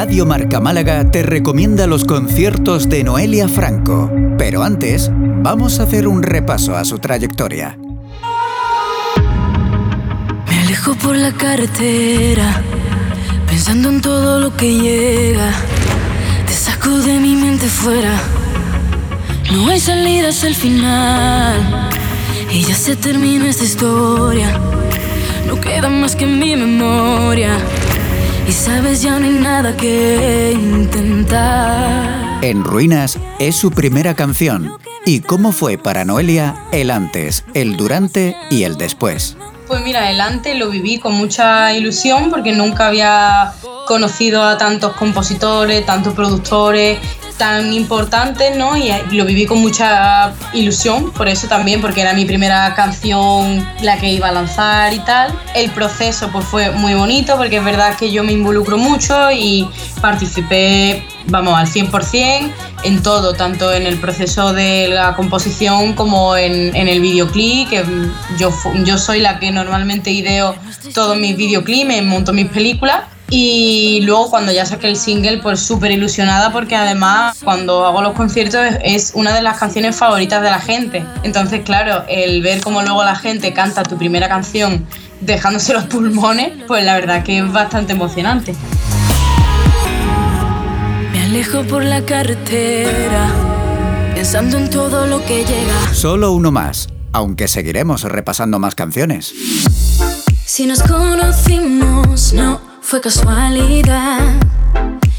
Radio Marca Málaga te recomienda los conciertos de Noelia Franco. Pero antes, vamos a hacer un repaso a su trayectoria. Me alejo por la carretera, pensando en todo lo que llega. Te saco de mi mente fuera. No hay salida el final. Y ya se termina esta historia. No queda más que mi memoria. Y sabes, ya no hay nada que intentar. En Ruinas es su primera canción. ¿Y cómo fue para Noelia el antes, el durante y el después? Pues mira, el antes lo viví con mucha ilusión porque nunca había conocido a tantos compositores, tantos productores tan importantes, ¿no? Y lo viví con mucha ilusión, por eso también, porque era mi primera canción la que iba a lanzar y tal. El proceso pues fue muy bonito porque es verdad que yo me involucro mucho y participé, vamos, al 100% en todo, tanto en el proceso de la composición como en, en el videoclip, que yo, yo soy la que normalmente ideo todos mis videoclips, monto mis películas y luego cuando ya saqué el single, pues súper ilusionada porque además cuando hago los conciertos es una de las canciones favoritas de la gente. Entonces, claro, el ver cómo luego la gente canta tu primera canción dejándose los pulmones, pues la verdad que es bastante emocionante. Me alejo por la carretera, pensando en todo lo que llega. Solo uno más, aunque seguiremos repasando más canciones. Si nos conocimos, no fue casualidad.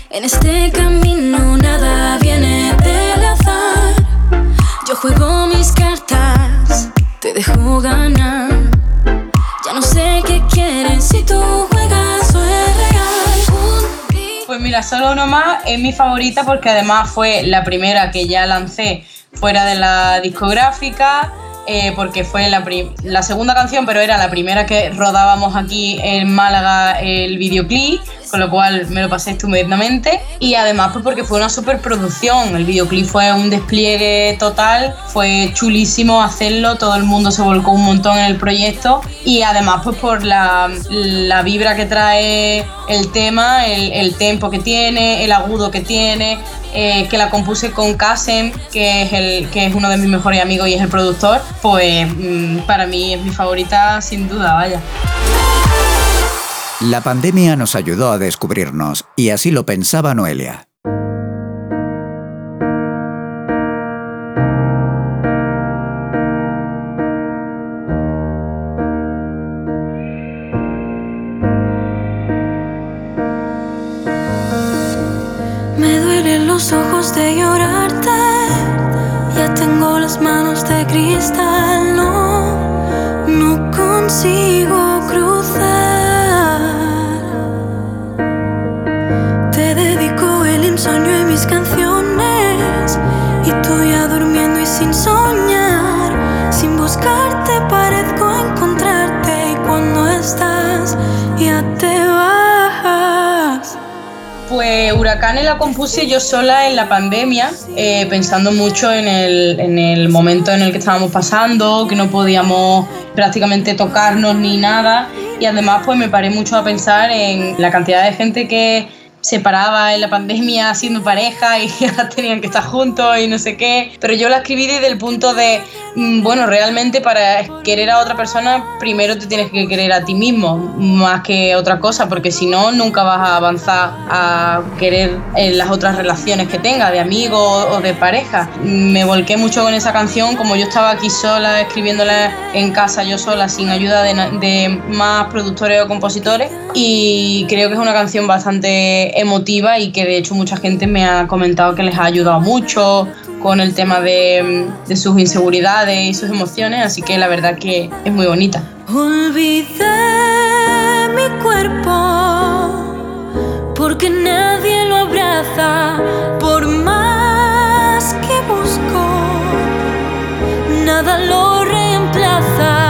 En este camino nada viene del azar. Yo juego mis cartas, te dejo ganar. Ya no sé qué quieres si tú juegas o es real. Pues mira, solo uno más es mi favorita porque además fue la primera que ya lancé fuera de la discográfica eh, porque fue la, la, segunda canción, pero era la primera que rodábamos aquí en Málaga el videoclip, con lo cual me lo pasé estupendamente. Y además, pues porque fue una superproducción. El videoclip fue un despliegue total, fue chulísimo hacerlo, todo el mundo se volcó un montón en el proyecto. Y además, pues por la, la vibra que trae el tema, el, el tempo que tiene, el agudo que tiene, eh, que la compuse con Kasem, que es, el, que es uno de mis mejores amigos y es el productor, pues mm, para mí es mi favorita sin duda, vaya. La pandemia nos ayudó a descubrirnos y así lo pensaba Noelia. Canciones. Y tú ya durmiendo y sin soñar, sin buscarte parezco encontrarte. Y cuando estás, ya te pues Huracanes la compuse yo sola en la pandemia, eh, pensando mucho en el, en el momento en el que estábamos pasando, que no podíamos prácticamente tocarnos ni nada. Y además pues me paré mucho a pensar en la cantidad de gente que separaba en la pandemia siendo pareja y ya tenían que estar juntos y no sé qué. Pero yo la escribí desde el punto de, mm, bueno, realmente para querer a otra persona, primero te tienes que querer a ti mismo, más que otra cosa, porque si no, nunca vas a avanzar a querer en las otras relaciones que tengas, de amigos o de pareja. Me volqué mucho con esa canción, como yo estaba aquí sola, escribiéndola en casa yo sola, sin ayuda de, de más productores o compositores, y creo que es una canción bastante emotiva y que de hecho mucha gente me ha comentado que les ha ayudado mucho con el tema de, de sus inseguridades y sus emociones, así que la verdad que es muy bonita. Olvidé mi cuerpo porque nadie lo abraza, por más que busco, nada lo reemplaza.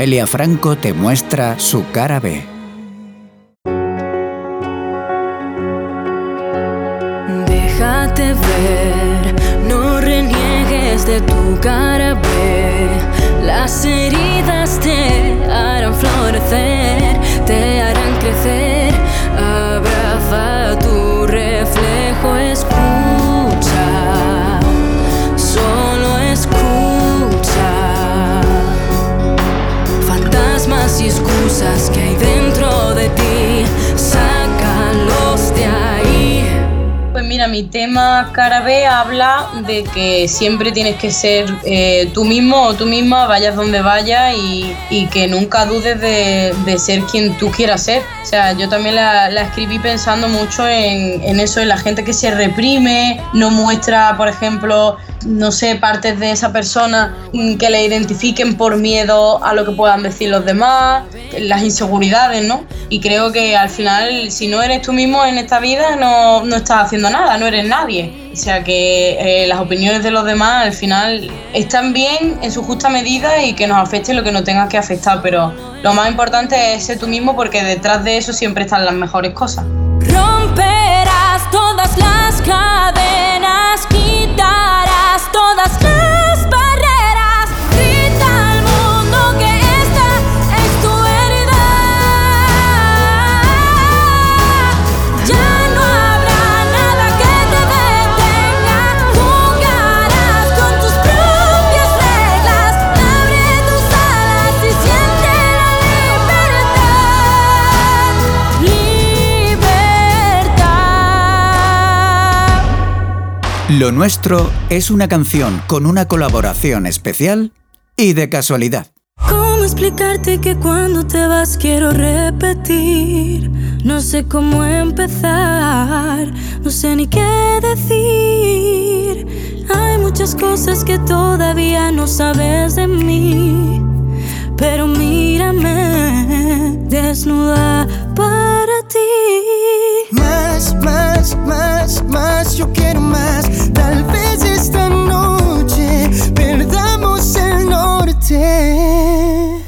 Noelia Franco te muestra su cara B. Déjate ver, no reniegues de tu cara B. Las heridas te harán florecer, te harán crecer. Mi tema cara B habla de que siempre tienes que ser eh, tú mismo o tú misma, vayas donde vayas y, que nunca dudes de, ser quien tú quieras ser. O sea, yo también la, la escribí pensando mucho en, en eso, en la gente que se reprime, no muestra, por ejemplo, no sé, partes de esa persona mm, que le identifiquen por miedo a lo que puedan decir los demás, las inseguridades, ¿no? Y creo que al final, si no eres tú mismo en esta vida, no, no estás haciendo nada, no eres nadie. O sea que eh, las opiniones de los demás al final están bien en su justa medida y que nos afecte lo que nos tenga que afectar, pero lo más importante es ser tú mismo porque detrás de eso siempre están las mejores cosas. Romperás todas las cadenas, quitarás todas las Lo nuestro es una canción con una colaboración especial y de casualidad. ¿Cómo explicarte que cuando te vas quiero repetir? No sé cómo empezar, no sé ni qué decir. Hay muchas cosas que todavía no sabes de mí. Pero mírame, desnuda para ti. Más, más, más, más, yo quiero más. Tal vez esta noche perdamos el norte.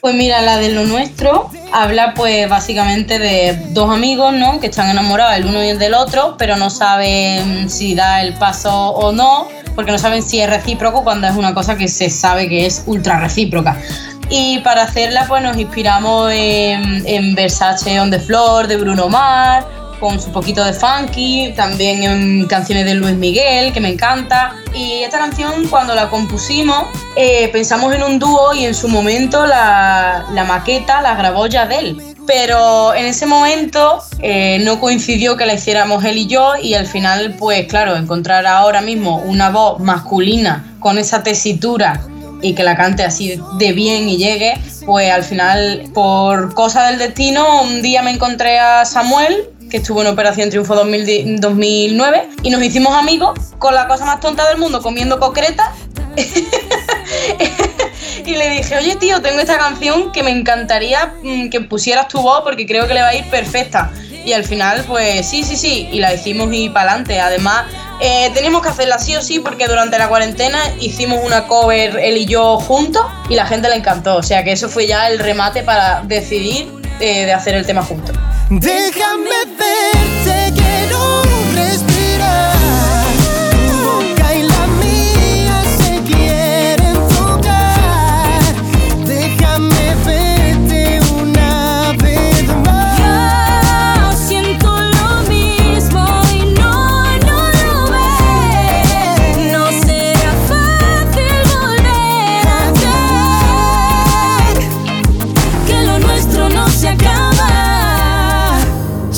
Pues mira, la de lo nuestro habla pues básicamente de dos amigos, ¿no? Que están enamorados el uno del otro, pero no saben si da el paso o no, porque no saben si es recíproco cuando es una cosa que se sabe que es ultra recíproca. Y para hacerla pues nos inspiramos en, en Versace on the Floor de Bruno Mars, con su poquito de funky, también en canciones de Luis Miguel, que me encanta. Y esta canción cuando la compusimos eh, pensamos en un dúo y en su momento la, la maqueta la grabó Yadel. Pero en ese momento eh, no coincidió que la hiciéramos él y yo y al final pues claro, encontrar ahora mismo una voz masculina con esa tesitura y que la cante así de bien y llegue, pues al final, por cosa del destino, un día me encontré a Samuel, que estuvo en Operación Triunfo 2000 2009, y nos hicimos amigos con la cosa más tonta del mundo, comiendo concretas. y le dije, oye tío, tengo esta canción que me encantaría mm, que pusieras tu voz porque creo que le va a ir perfecta. Y al final, pues sí, sí, sí, y la hicimos y para adelante. Además, eh, teníamos que hacerla sí o sí porque durante la cuarentena hicimos una cover él y yo juntos y la gente le encantó. O sea que eso fue ya el remate para decidir eh, de hacer el tema juntos. Déjame verte,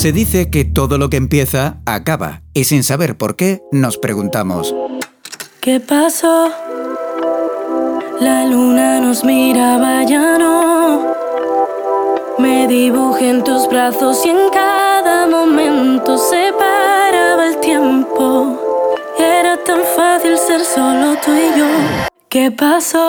Se dice que todo lo que empieza acaba, y sin saber por qué, nos preguntamos, ¿Qué pasó? La luna nos miraba ya no. Me dibujé en tus brazos y en cada momento se paraba el tiempo. Era tan fácil ser solo tú y yo. ¿Qué pasó?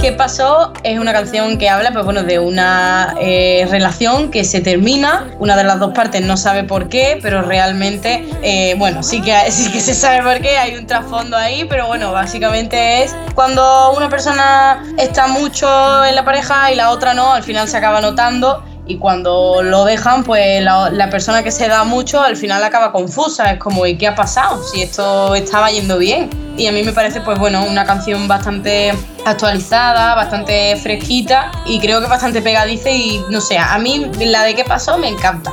¿Qué pasó? Es una canción que habla pues, bueno, de una eh, relación que se termina. Una de las dos partes no sabe por qué, pero realmente, eh, bueno, sí que, sí que se sabe por qué, hay un trasfondo ahí, pero bueno, básicamente es cuando una persona está mucho en la pareja y la otra no, al final se acaba notando y cuando lo dejan, pues la, persona que se da mucho al final acaba confusa, es como, ¿y qué ha pasado? Si esto estaba yendo bien. Y a mí me parece, pues bueno, una canción bastante actualizada, bastante fresquita y creo que bastante pegadiza y no sé, a mí la de qué pasó me encanta.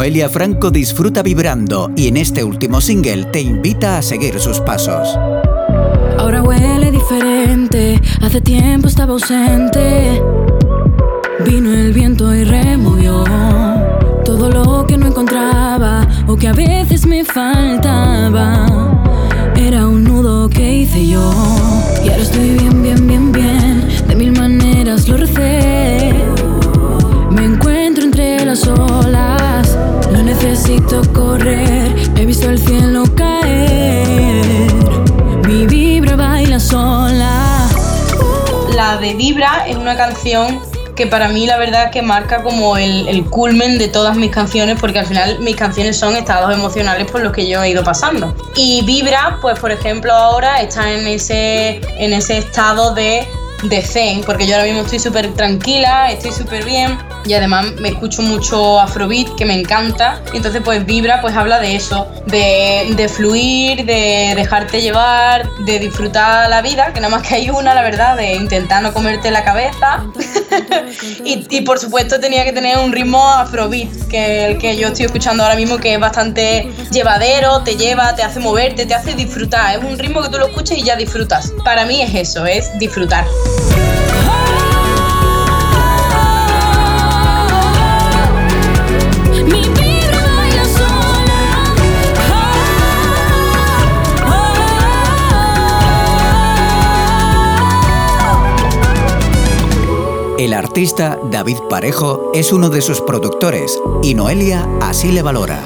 Noelia Franco disfruta vibrando y en este último single te invita a seguir sus pasos. Ahora huele diferente, hace tiempo estaba ausente. Vino el viento y removió todo lo que no encontraba o que a veces me faltaba. Era un nudo que hice yo y ahora estoy bien, bien, bien, bien. De mil maneras lo recé. Me encuentro entre las olas correr, he visto el cielo caer. Mi vibra baila sola. La de Vibra es una canción que para mí la verdad es que marca como el, el, culmen de todas mis canciones porque al final mis canciones son estados emocionales por los que yo he ido pasando. Y Vibra, pues por ejemplo ahora está en ese, en ese estado de de zen, porque yo ahora mismo estoy súper tranquila, estoy súper bien y además me escucho mucho afrobeat que me encanta entonces pues Vibra pues habla de eso, de, de, fluir, de dejarte llevar, de disfrutar la vida, que nada más que hay una, la verdad, de intentar no comerte la cabeza y, y, por supuesto tenía que tener un ritmo afrobeat, que el que yo estoy escuchando ahora mismo que es bastante llevadero, te lleva, te hace moverte, te hace disfrutar, es un ritmo que tú lo escuchas y ya disfrutas. Para mí es eso, es disfrutar. El artista David Parejo es uno de sus productores y Noelia así le valora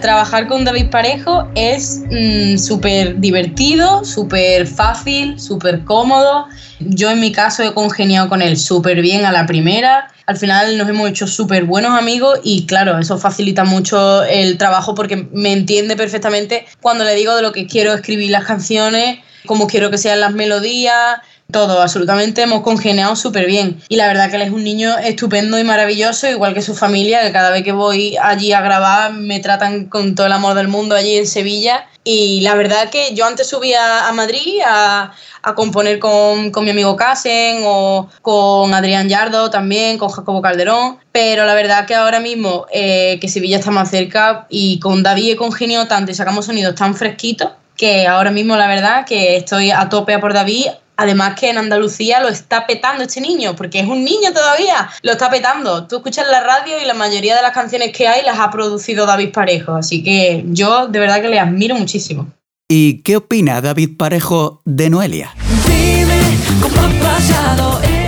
trabajar con David Parejo es mm, súper divertido, súper fácil, súper cómodo. Yo en mi caso he congeniado con él súper bien a la primera. Al final nos hemos hecho súper buenos amigos y claro, eso facilita mucho el trabajo porque me entiende perfectamente cuando le digo de lo que quiero escribir las canciones, cómo quiero que sean las melodías, todo, absolutamente hemos congeniado súper bien. Y la verdad que él es un niño estupendo y maravilloso, igual que su familia, que cada vez que voy allí a grabar me tratan con todo el amor del mundo allí en Sevilla. Y la verdad que yo antes subía a Madrid a, a componer con, con, mi amigo Casen o con Adrián Yardo también, con Jacobo Calderón, pero la verdad que ahora mismo eh, que Sevilla está más cerca y con David he congeniado tanto y sacamos sonidos tan fresquitos que ahora mismo la verdad que estoy a tope por David Además que en Andalucía lo está petando este niño, porque es un niño todavía, lo está petando. Tú escuchas la radio y la mayoría de las canciones que hay las ha producido David Parejo, así que yo de verdad que le admiro muchísimo. ¿Y qué opina David Parejo de Noelia?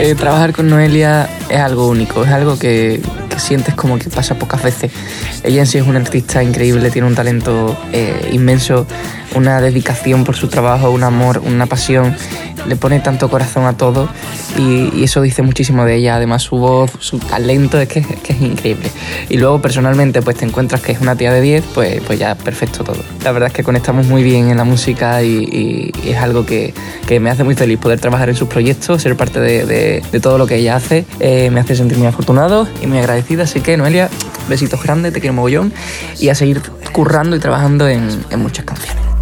Eh, trabajar con Noelia es algo único, es algo que, sientes como que pasa pocas veces. Ella en sí es una artista increíble, tiene un talento eh, inmenso, una dedicación por su trabajo, un amor, una pasión le pone tanto corazón a todo y, eso dice muchísimo de ella. Además, su voz, su talento es que, es increíble. Y luego, personalmente, pues te encuentras que es una tía de 10, pues, pues ya perfecto todo. La verdad es que conectamos muy bien en la música y, es algo que, que, me hace muy feliz poder trabajar en sus proyectos, ser parte de, de, todo lo que ella hace. Eh, me hace sentir muy afortunado y muy agradecida. Así que, Noelia, besitos grandes, te quiero mogollón y a seguir currando y trabajando en, en muchas canciones.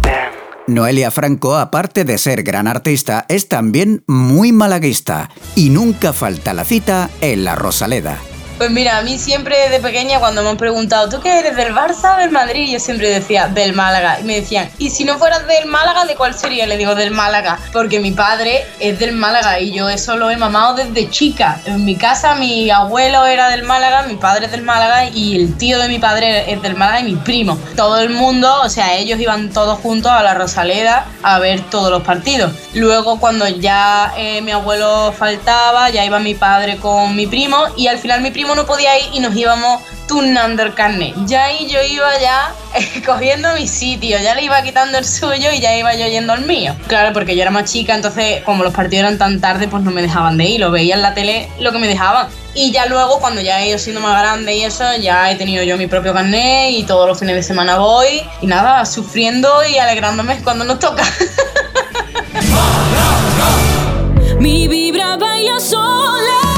Noelia Franco, aparte de ser gran artista, es también muy malaguista y nunca falta la cita en la Rosaleda. Pues mira, a mí siempre desde pequeña cuando me han preguntado, ¿tú qué eres, del Barça o del Madrid? Yo siempre decía, del Málaga. Y me decían, ¿y si no fueras del Málaga, de cuál sería? Le digo, del Málaga. Porque mi padre es del Málaga y yo eso lo he mamado desde chica. En mi casa mi abuelo era del Málaga, mi padre es del Málaga y el tío de mi padre es del Málaga y mi primo. Todo el mundo, o sea, ellos iban todos juntos a la Rosaleda a ver todos los partidos. Luego cuando ya eh, mi abuelo faltaba, ya iba mi padre con mi primo y al final mi primo no podía ir y nos íbamos turnando el carnet. Ya ahí yo iba ya cogiendo mi sitio, ya le iba quitando el suyo y ya iba yo yendo al mío. Claro, porque yo era más chica, entonces como los partidos eran tan tarde, pues no me dejaban de ir, lo veía en la tele lo que me dejaban. Y ya luego, cuando ya he ido siendo más grande y eso, ya he tenido yo mi propio carnet y todos los fines de semana voy. Y nada, sufriendo y alegrándome cuando nos toca. Mi vibra baila sola.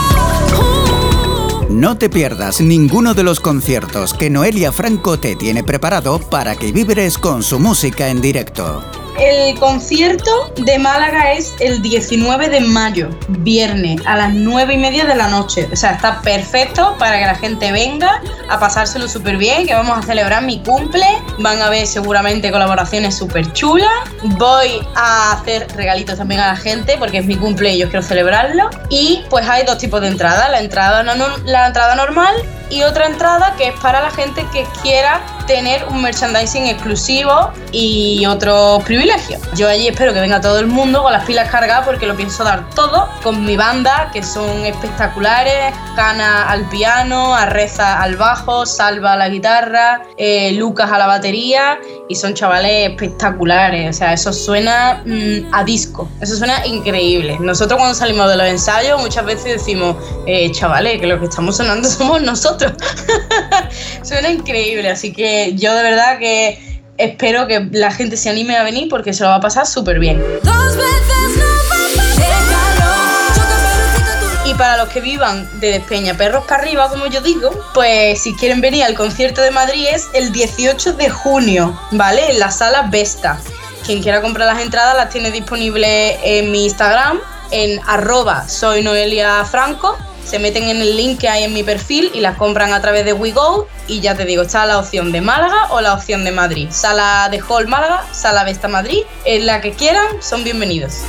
No te pierdas ninguno de los conciertos que Noelia Franco te tiene preparado para que vibres con su música en directo. El concierto de Málaga es el 19 de mayo, viernes, a las 9 y media de la noche. O sea, está perfecto para que la gente venga a pasárselo súper bien, que vamos a celebrar mi cumple. Van a ver seguramente colaboraciones súper chulas. Voy a hacer regalitos también a la gente porque es mi cumple y yo quiero celebrarlo. Y pues hay dos tipos de entradas. La entrada, la entrada normal y otra entrada que es para la gente que quiera tener un merchandising exclusivo y otros privilegios. Yo allí espero que venga todo el mundo con las pilas cargadas porque lo pienso dar todo con mi banda que son espectaculares, Cana al piano, Arreza al bajo, Salva a la guitarra, eh, Lucas a la batería y son chavales espectaculares, o sea, eso suena mm, a disco, eso suena increíble. Nosotros cuando salimos de los ensayos muchas veces decimos, eh, chavales, que lo que estamos sonando somos nosotros. suena increíble, así que yo de verdad que espero que la gente se anime a venir porque se lo va a pasar súper bien. Dos veces Y para los que vivan de Despeña Perros para arriba, como yo digo, pues si quieren venir al concierto de Madrid es el 18 de junio, ¿vale? En la sala Vesta. Quien quiera comprar las entradas las tiene disponibles en mi Instagram, en arroba soy Noelia Franco. Se meten en el link que hay en mi perfil y las compran a través de WeGo. Y ya te digo, está la opción de Málaga o la opción de Madrid. Sala de Hall Málaga, sala Vesta Madrid. En la que quieran, son bienvenidos.